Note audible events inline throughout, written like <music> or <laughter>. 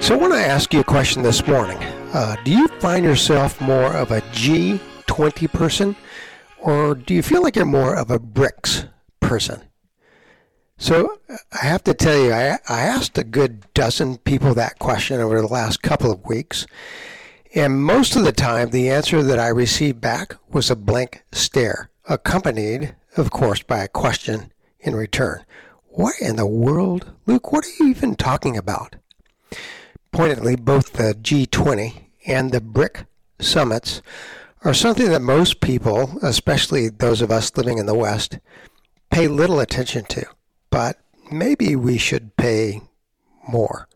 So when I want to ask you a question this morning. Uh, do you find yourself more of a G20 person or do you feel like you're more of a BRICS person? So I have to tell you, I, I asked a good dozen people that question over the last couple of weeks. And most of the time, the answer that I received back was a blank stare, accompanied, of course, by a question in return. What in the world? Luke, what are you even talking about? Pointedly, both the G20 and the BRIC summits are something that most people, especially those of us living in the West, pay little attention to. But maybe we should pay more.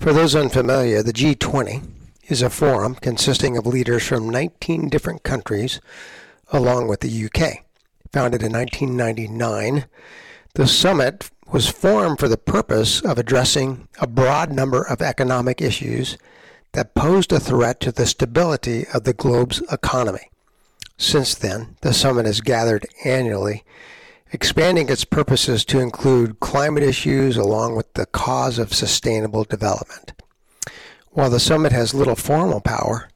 For those unfamiliar, the G20 is a forum consisting of leaders from 19 different countries, along with the UK. Founded in 1999, the summit was formed for the purpose of addressing a broad number of economic issues that posed a threat to the stability of the globe's economy. Since then, the summit has gathered annually, expanding its purposes to include climate issues along with the cause of sustainable development. While the summit has little formal power,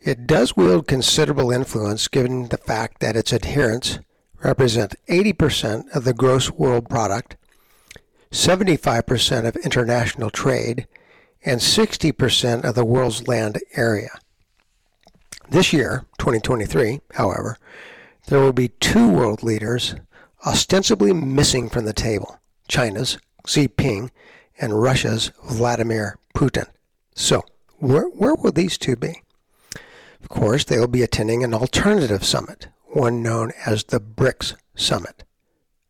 it does wield considerable influence given the fact that its adherents represent 80% of the gross world product, 75% of international trade, and 60% of the world's land area. This year, 2023, however, there will be two world leaders ostensibly missing from the table China's Xi Jinping and Russia's Vladimir Putin. So, where, where will these two be? Of course, they will be attending an alternative summit, one known as the BRICS Summit.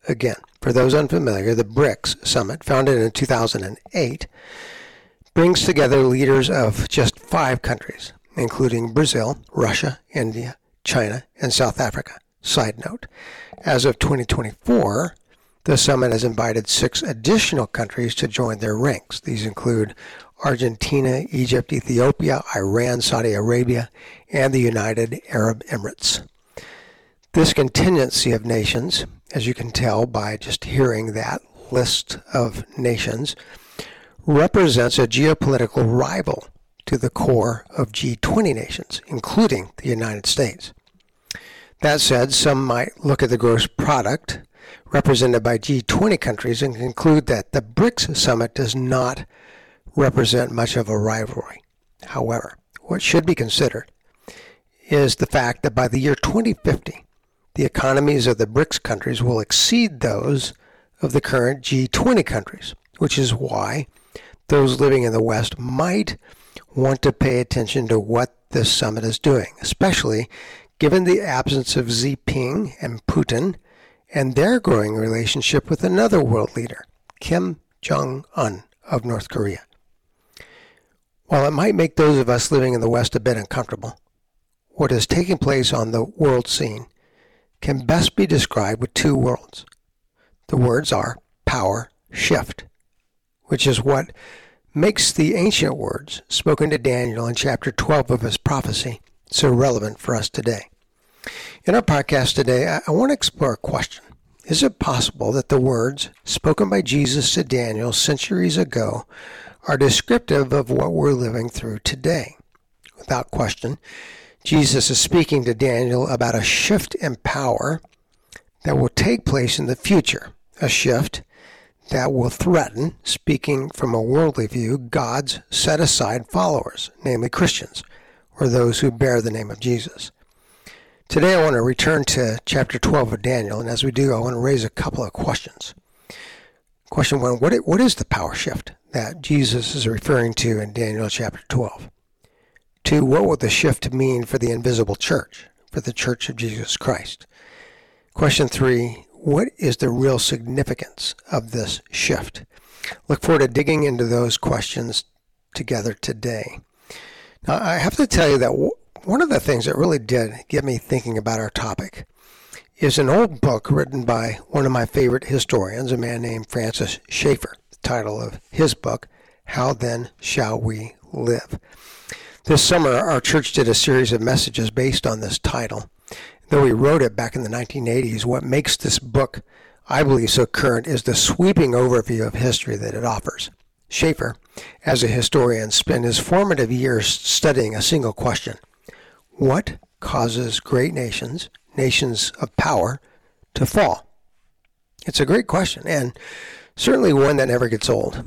Again, for those unfamiliar, the BRICS Summit, founded in 2008, brings together leaders of just five countries, including Brazil, Russia, India, China, and South Africa. Side note, as of 2024, the summit has invited six additional countries to join their ranks. These include Argentina, Egypt, Ethiopia, Iran, Saudi Arabia, and the United Arab Emirates. This contingency of nations, as you can tell by just hearing that list of nations, represents a geopolitical rival to the core of G20 nations, including the United States. That said, some might look at the gross product represented by G20 countries and conclude that the BRICS summit does not represent much of a rivalry. However, what should be considered is the fact that by the year 2050, the economies of the BRICS countries will exceed those of the current G20 countries, which is why those living in the West might want to pay attention to what this summit is doing, especially given the absence of Xi Jinping and Putin and their growing relationship with another world leader, Kim Jong un of North Korea. While it might make those of us living in the West a bit uncomfortable, what is taking place on the world scene can best be described with two words. The words are power shift, which is what makes the ancient words spoken to Daniel in chapter 12 of his prophecy so relevant for us today. In our podcast today, I want to explore a question. Is it possible that the words spoken by Jesus to Daniel centuries ago are descriptive of what we're living through today. Without question, Jesus is speaking to Daniel about a shift in power that will take place in the future, a shift that will threaten, speaking from a worldly view, God's set aside followers, namely Christians, or those who bear the name of Jesus. Today I want to return to chapter 12 of Daniel, and as we do, I want to raise a couple of questions. Question one What, what is the power shift that Jesus is referring to in Daniel chapter 12? Two, what will the shift mean for the invisible church, for the church of Jesus Christ? Question three What is the real significance of this shift? Look forward to digging into those questions together today. Now, I have to tell you that one of the things that really did get me thinking about our topic is an old book written by one of my favorite historians, a man named Francis Schaeffer. The title of his book, How Then Shall We Live? This summer, our church did a series of messages based on this title. Though he wrote it back in the 1980s, what makes this book I believe so current is the sweeping overview of history that it offers. Schaeffer, as a historian, spent his formative years studying a single question What causes great nations, nations of power, to fall? It's a great question, and certainly one that never gets old.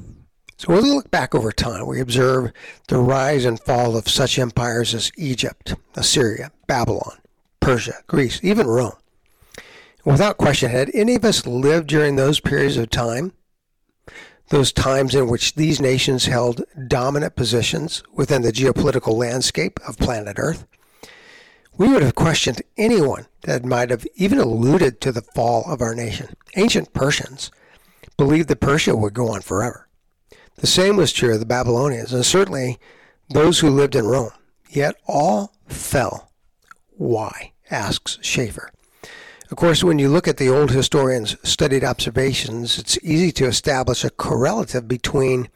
So as we look back over time, we observe the rise and fall of such empires as Egypt, Assyria, Babylon, Persia, Greece, even Rome. Without question, had any of us lived during those periods of time, those times in which these nations held dominant positions within the geopolitical landscape of planet Earth, we would have questioned anyone that might have even alluded to the fall of our nation. Ancient Persians believed that Persia would go on forever. The same was true of the Babylonians, and certainly those who lived in Rome. Yet all fell. Why? asks Schaeffer. Of course, when you look at the old historians' studied observations, it's easy to establish a correlative between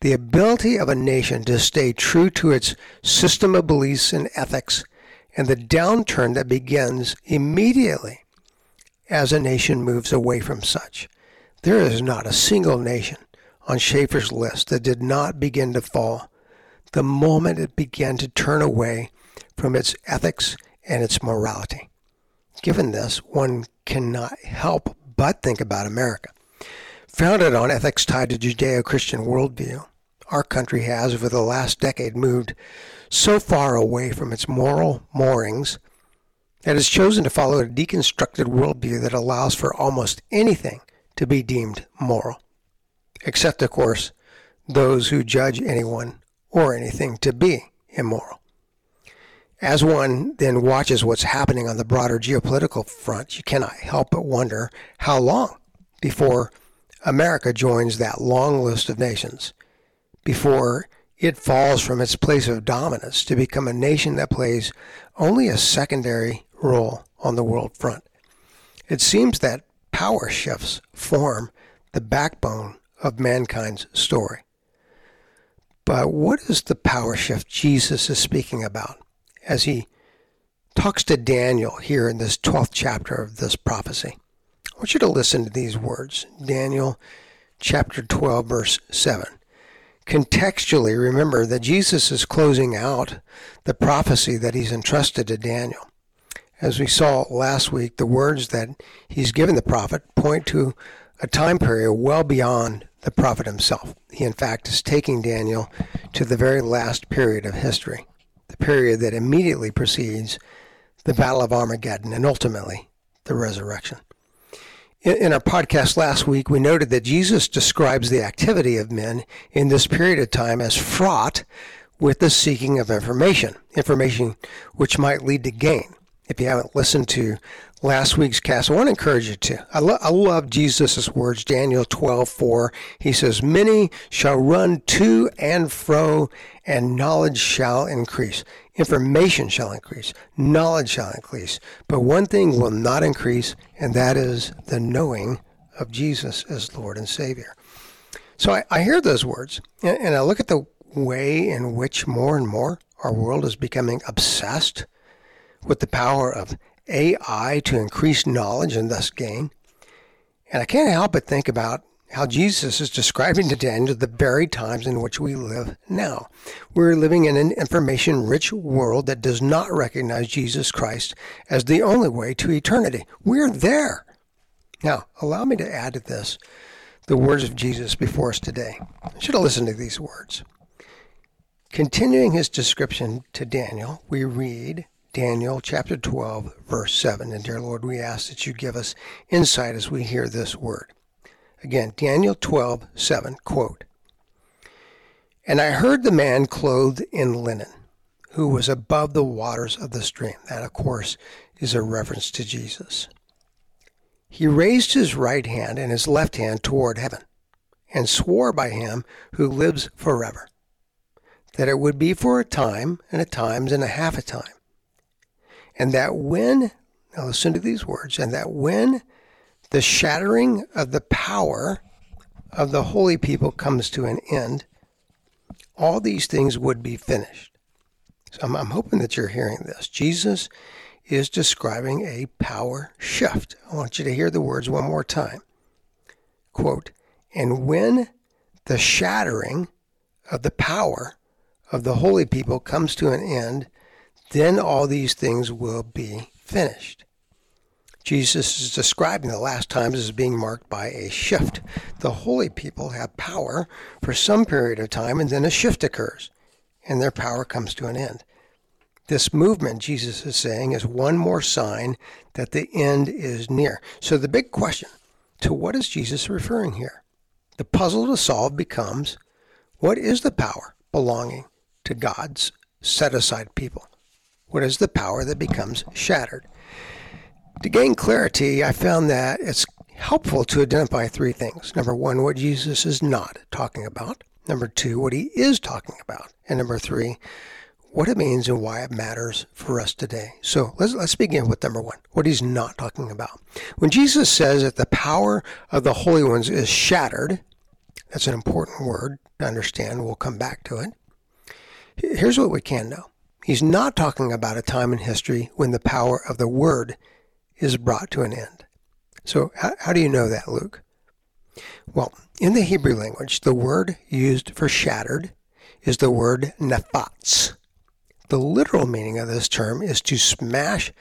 the ability of a nation to stay true to its system of beliefs and ethics and the downturn that begins immediately as a nation moves away from such. There is not a single nation on Schaeffer's list that did not begin to fall the moment it began to turn away from its ethics and its morality. Given this, one cannot help but think about America. Founded on ethics tied to Judeo Christian worldview, our country has, over the last decade, moved so far away from its moral moorings that it has chosen to follow a deconstructed worldview that allows for almost anything to be deemed moral except, of course, those who judge anyone or anything to be immoral. As one then watches what's happening on the broader geopolitical front, you cannot help but wonder how long before America joins that long list of nations, before it falls from its place of dominance to become a nation that plays only a secondary role on the world front. It seems that power shifts form the backbone of mankind's story. But what is the power shift Jesus is speaking about as he talks to Daniel here in this 12th chapter of this prophecy? I want you to listen to these words Daniel chapter 12, verse 7. Contextually, remember that Jesus is closing out the prophecy that he's entrusted to Daniel. As we saw last week, the words that he's given the prophet point to a time period well beyond the prophet himself. He, in fact, is taking Daniel to the very last period of history, the period that immediately precedes the Battle of Armageddon and ultimately the resurrection. In, our podcast last week, we noted that Jesus describes the activity of men in this period of time as fraught with the seeking of information, information which might lead to gain. If you haven't listened to last week's cast. I want to encourage you to. I, lo- I love Jesus' words, Daniel 12, 4. He says, Many shall run to and fro, and knowledge shall increase. Information shall increase. Knowledge shall increase. But one thing will not increase, and that is the knowing of Jesus as Lord and Savior. So I, I hear those words, and, and I look at the way in which more and more our world is becoming obsessed with the power of AI to increase knowledge and thus gain. And I can't help but think about how Jesus is describing to Daniel the very times in which we live now. We're living in an information rich world that does not recognize Jesus Christ as the only way to eternity. We're there. Now, allow me to add to this the words of Jesus before us today. I should have listened to these words. Continuing his description to Daniel, we read Daniel chapter 12, verse 7. And dear Lord, we ask that you give us insight as we hear this word. Again, Daniel 12, 7, quote, And I heard the man clothed in linen, who was above the waters of the stream. That, of course, is a reference to Jesus. He raised his right hand and his left hand toward heaven, and swore by him who lives forever, that it would be for a time, and a times, and a half a time and that when, now listen to these words, and that when the shattering of the power of the holy people comes to an end, all these things would be finished. So I'm, I'm hoping that you're hearing this. Jesus is describing a power shift. I want you to hear the words one more time. Quote, and when the shattering of the power of the holy people comes to an end, then all these things will be finished. Jesus is describing the last times as being marked by a shift. The holy people have power for some period of time, and then a shift occurs, and their power comes to an end. This movement, Jesus is saying, is one more sign that the end is near. So the big question to what is Jesus referring here? The puzzle to solve becomes what is the power belonging to God's set aside people? What is the power that becomes shattered? To gain clarity, I found that it's helpful to identify three things. Number one, what Jesus is not talking about. Number two, what he is talking about. And number three, what it means and why it matters for us today. So let's, let's begin with number one, what he's not talking about. When Jesus says that the power of the holy ones is shattered, that's an important word to understand. We'll come back to it. Here's what we can know. He's not talking about a time in history when the power of the word is brought to an end. So, how, how do you know that, Luke? Well, in the Hebrew language, the word used for shattered is the word nephatz. The literal meaning of this term is to smash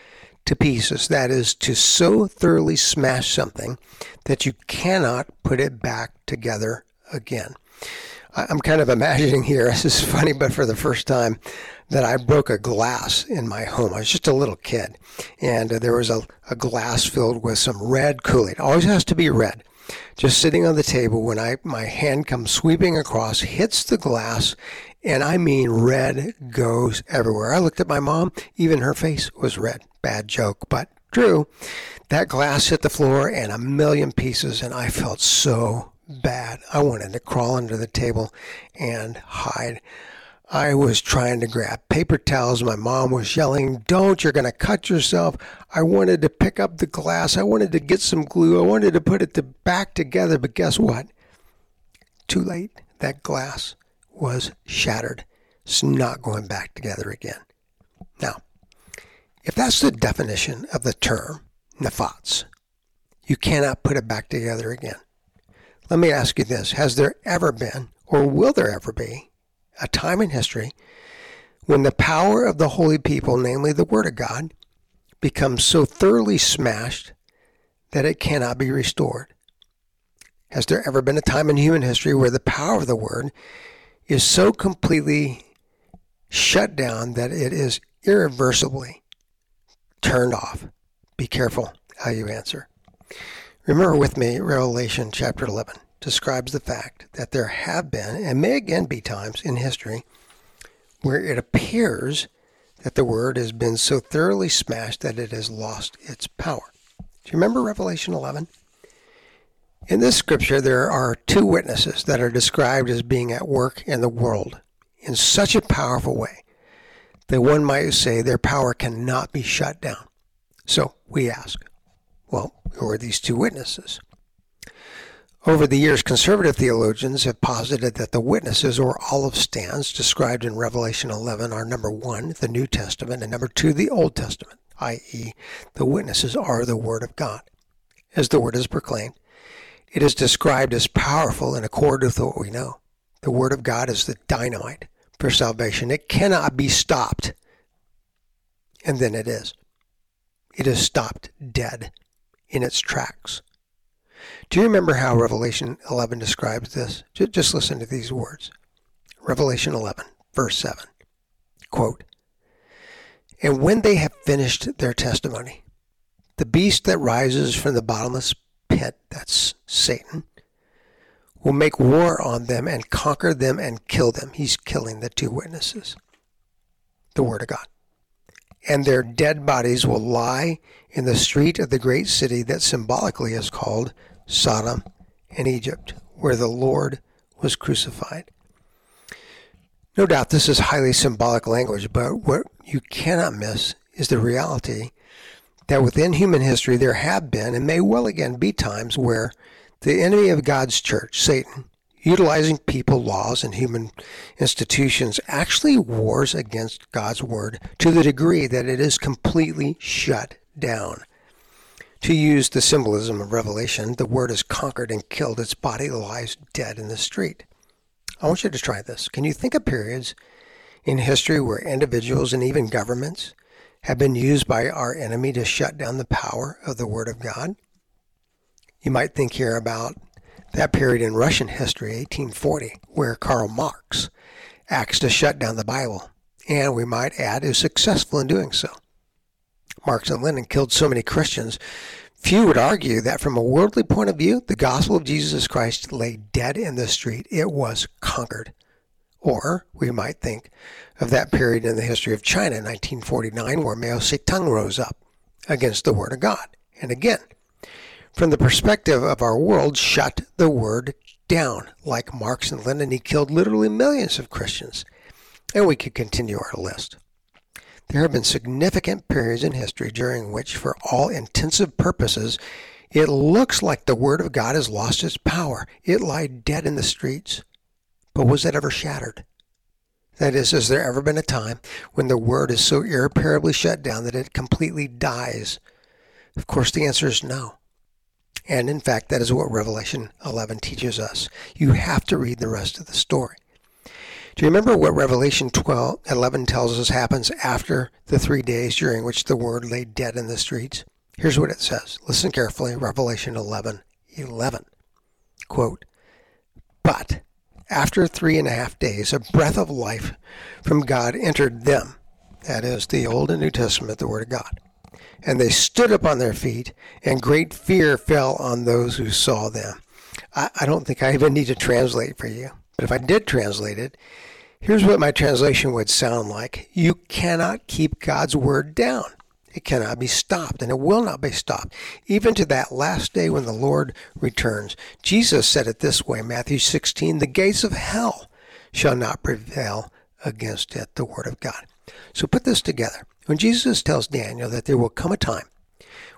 to pieces. That is, to so thoroughly smash something that you cannot put it back together again. I'm kind of <laughs> imagining here, this is funny, but for the first time, that I broke a glass in my home. I was just a little kid, and uh, there was a, a glass filled with some red Kool Aid. Always has to be red. Just sitting on the table when I my hand comes sweeping across, hits the glass, and I mean red goes everywhere. I looked at my mom, even her face was red. Bad joke, but true. That glass hit the floor and a million pieces, and I felt so bad. I wanted to crawl under the table and hide. I was trying to grab paper towels. My mom was yelling, Don't, you're going to cut yourself. I wanted to pick up the glass. I wanted to get some glue. I wanted to put it to back together. But guess what? Too late. That glass was shattered. It's not going back together again. Now, if that's the definition of the term nephatz, you cannot put it back together again. Let me ask you this Has there ever been, or will there ever be, a time in history when the power of the holy people, namely the Word of God, becomes so thoroughly smashed that it cannot be restored? Has there ever been a time in human history where the power of the Word is so completely shut down that it is irreversibly turned off? Be careful how you answer. Remember with me, Revelation chapter 11 describes the fact that there have been, and may again be times in history, where it appears that the word has been so thoroughly smashed that it has lost its power. Do you remember Revelation 11? In this scripture, there are two witnesses that are described as being at work in the world in such a powerful way that one might say their power cannot be shut down. So we ask, well, who are these two witnesses? Over the years, conservative theologians have posited that the witnesses or olive stands described in Revelation 11 are number one, the New Testament, and number two, the Old Testament, i.e., the witnesses are the Word of God. As the Word is proclaimed, it is described as powerful in accord with what we know. The Word of God is the dynamite for salvation. It cannot be stopped. And then it is. It is stopped dead in its tracks. Do you remember how Revelation 11 describes this? Just listen to these words. Revelation 11, verse 7. Quote, And when they have finished their testimony, the beast that rises from the bottomless pit, that's Satan, will make war on them and conquer them and kill them. He's killing the two witnesses. The Word of God and their dead bodies will lie in the street of the great city that symbolically is called Sodom and Egypt, where the Lord was crucified. No doubt this is highly symbolic language, but what you cannot miss is the reality that within human history there have been and may well again be times where the enemy of God's church, Satan, utilizing people, laws, and human institutions, actually wars against God's word to the degree that it is completely shut down. To use the symbolism of Revelation, the word is conquered and killed. Its body lies dead in the street. I want you to try this. Can you think of periods in history where individuals and even governments have been used by our enemy to shut down the power of the Word of God? You might think here about that period in Russian history, 1840, where Karl Marx acts to shut down the Bible, and we might add is successful in doing so. Marx and Lenin killed so many Christians, few would argue that from a worldly point of view, the gospel of Jesus Christ lay dead in the street. It was conquered. Or we might think of that period in the history of China, 1949, where Mao Zedong rose up against the Word of God. And again, from the perspective of our world, shut the Word down. Like Marx and Lenin, he killed literally millions of Christians. And we could continue our list. There have been significant periods in history during which, for all intensive purposes, it looks like the Word of God has lost its power. It lay dead in the streets. But was it ever shattered? That is, has there ever been a time when the word is so irreparably shut down that it completely dies? Of course, the answer is no. And in fact, that is what Revelation 11 teaches us. You have to read the rest of the story. Do you remember what Revelation 12, 11 tells us happens after the three days during which the word lay dead in the streets? Here's what it says. Listen carefully. Revelation 11, 11. Quote, But after three and a half days, a breath of life from God entered them. That is the Old and New Testament, the Word of God. And they stood up on their feet, and great fear fell on those who saw them. I, I don't think I even need to translate for you, but if I did translate it, here's what my translation would sound like You cannot keep God's Word down. It cannot be stopped, and it will not be stopped, even to that last day when the Lord returns. Jesus said it this way Matthew 16 The gates of hell shall not prevail against it, the Word of God. So put this together. When Jesus tells Daniel that there will come a time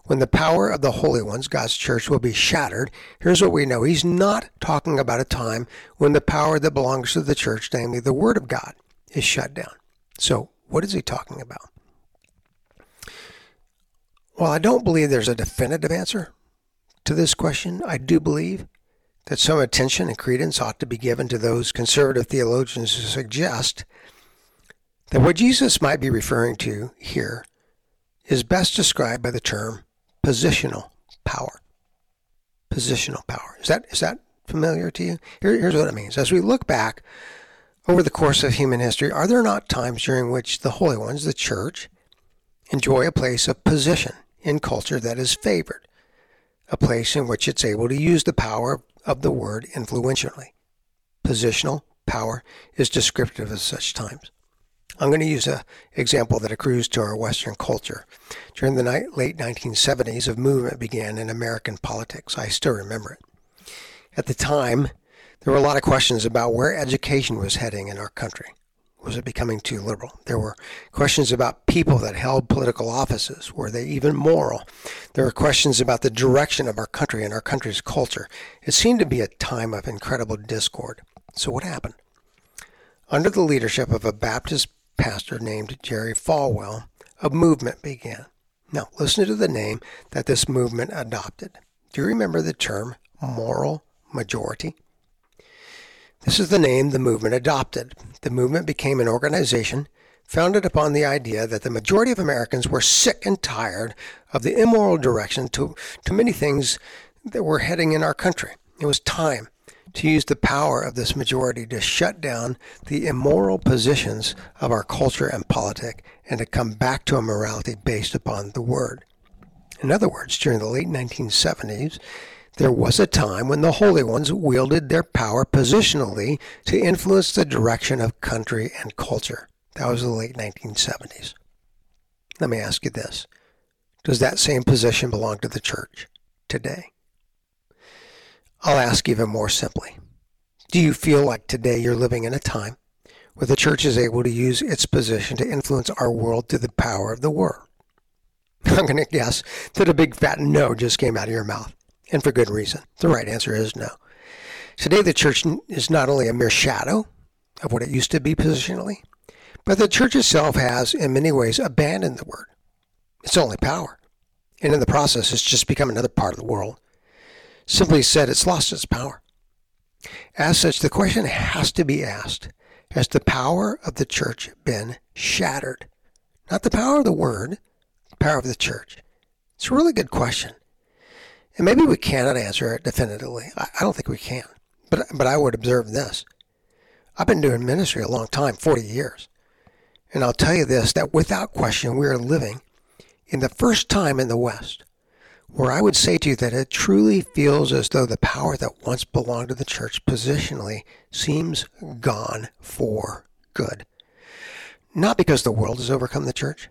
when the power of the holy ones, God's church, will be shattered, here's what we know. He's not talking about a time when the power that belongs to the church, namely the Word of God, is shut down. So, what is he talking about? While I don't believe there's a definitive answer to this question, I do believe that some attention and credence ought to be given to those conservative theologians who suggest that what Jesus might be referring to here is best described by the term positional power. Positional power. Is that is that familiar to you? Here, here's what it means. As we look back over the course of human history, are there not times during which the holy ones, the church, enjoy a place of position in culture that is favored, a place in which it's able to use the power of the word influentially. Positional power is descriptive of such times. I'm going to use an example that accrues to our Western culture. During the late 1970s, a movement began in American politics. I still remember it. At the time, there were a lot of questions about where education was heading in our country. Was it becoming too liberal? There were questions about people that held political offices. Were they even moral? There were questions about the direction of our country and our country's culture. It seemed to be a time of incredible discord. So, what happened? Under the leadership of a Baptist pastor named Jerry Falwell, a movement began. Now, listen to the name that this movement adopted. Do you remember the term moral majority? This is the name the movement adopted. The movement became an organization founded upon the idea that the majority of Americans were sick and tired of the immoral direction to, to many things that were heading in our country. It was time to use the power of this majority to shut down the immoral positions of our culture and politic and to come back to a morality based upon the Word. In other words, during the late 1970s, there was a time when the holy ones wielded their power positionally to influence the direction of country and culture. That was the late 1970s. Let me ask you this Does that same position belong to the church today? I'll ask even more simply Do you feel like today you're living in a time where the church is able to use its position to influence our world through the power of the word? <laughs> I'm going to guess that a big fat no just came out of your mouth and for good reason. The right answer is no. Today, the church is not only a mere shadow of what it used to be positionally, but the church itself has, in many ways, abandoned the word. It's only power. And in the process, it's just become another part of the world. Simply said, it's lost its power. As such, the question has to be asked Has the power of the church been shattered? Not the power of the word, the power of the church. It's a really good question. And maybe we cannot answer it definitively. I don't think we can. But, but I would observe this. I've been doing ministry a long time, 40 years. And I'll tell you this that without question, we are living in the first time in the West where I would say to you that it truly feels as though the power that once belonged to the church positionally seems gone for good. Not because the world has overcome the church,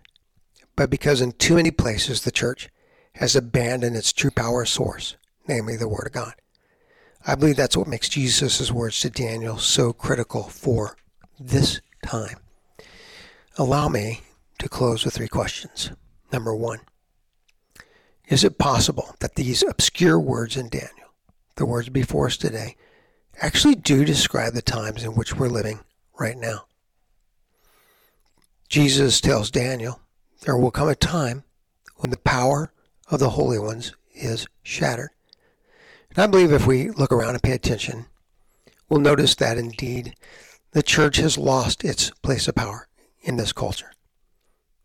but because in too many places the church has abandoned its true power source, namely the Word of God. I believe that's what makes Jesus' words to Daniel so critical for this time. Allow me to close with three questions. Number one, is it possible that these obscure words in Daniel, the words before us today, actually do describe the times in which we're living right now? Jesus tells Daniel, there will come a time when the power of the holy ones is shattered. And I believe if we look around and pay attention, we'll notice that indeed the church has lost its place of power in this culture.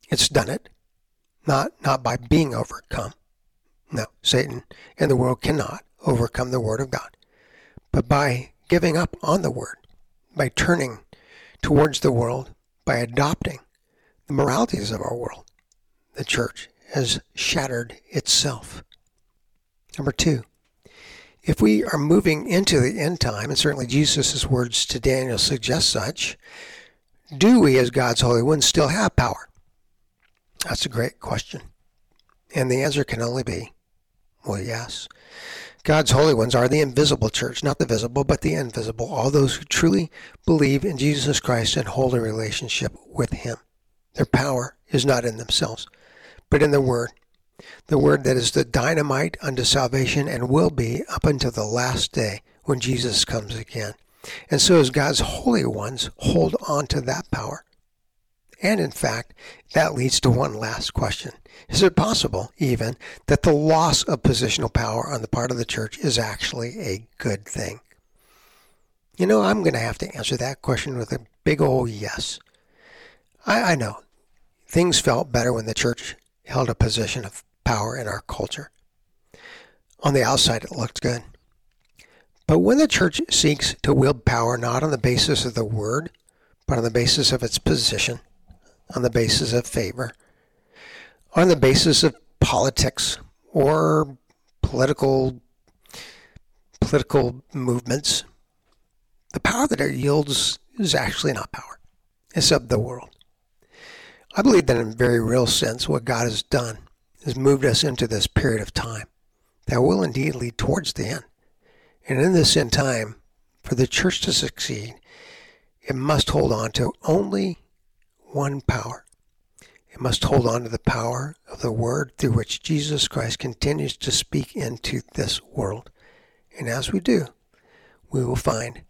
It's done it, not, not by being overcome. No, Satan and the world cannot overcome the Word of God, but by giving up on the Word, by turning towards the world, by adopting the moralities of our world, the church has shattered itself. Number two, if we are moving into the end time, and certainly Jesus' words to Daniel suggest such, do we as God's Holy Ones still have power? That's a great question. And the answer can only be, well, yes. God's holy ones are the invisible church, not the visible, but the invisible, all those who truly believe in Jesus Christ and hold a relationship with Him. Their power is not in themselves, but in the Word. The Word that is the dynamite unto salvation and will be up until the last day when Jesus comes again. And so, as God's holy ones, hold on to that power. And in fact, that leads to one last question. Is it possible, even, that the loss of positional power on the part of the church is actually a good thing? You know, I'm going to have to answer that question with a big old yes. I, I know things felt better when the church held a position of power in our culture. On the outside, it looked good. But when the church seeks to wield power not on the basis of the word, but on the basis of its position, on the basis of favor, on the basis of politics or political political movements, the power that it yields is actually not power. It's of the world. I believe that in a very real sense, what God has done has moved us into this period of time that will indeed lead towards the end. And in this end time, for the church to succeed, it must hold on to only one power. It must hold on to the power of the word through which Jesus Christ continues to speak into this world. And as we do, we will find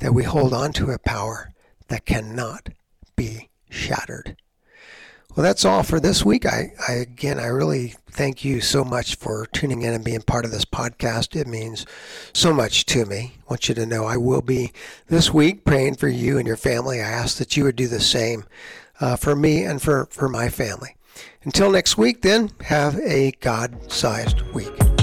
that we hold on to a power that cannot be shattered. Well, that's all for this week. I, I, again, I really thank you so much for tuning in and being part of this podcast. It means so much to me. I want you to know I will be this week praying for you and your family. I ask that you would do the same uh, for me and for, for my family. Until next week, then, have a God sized week.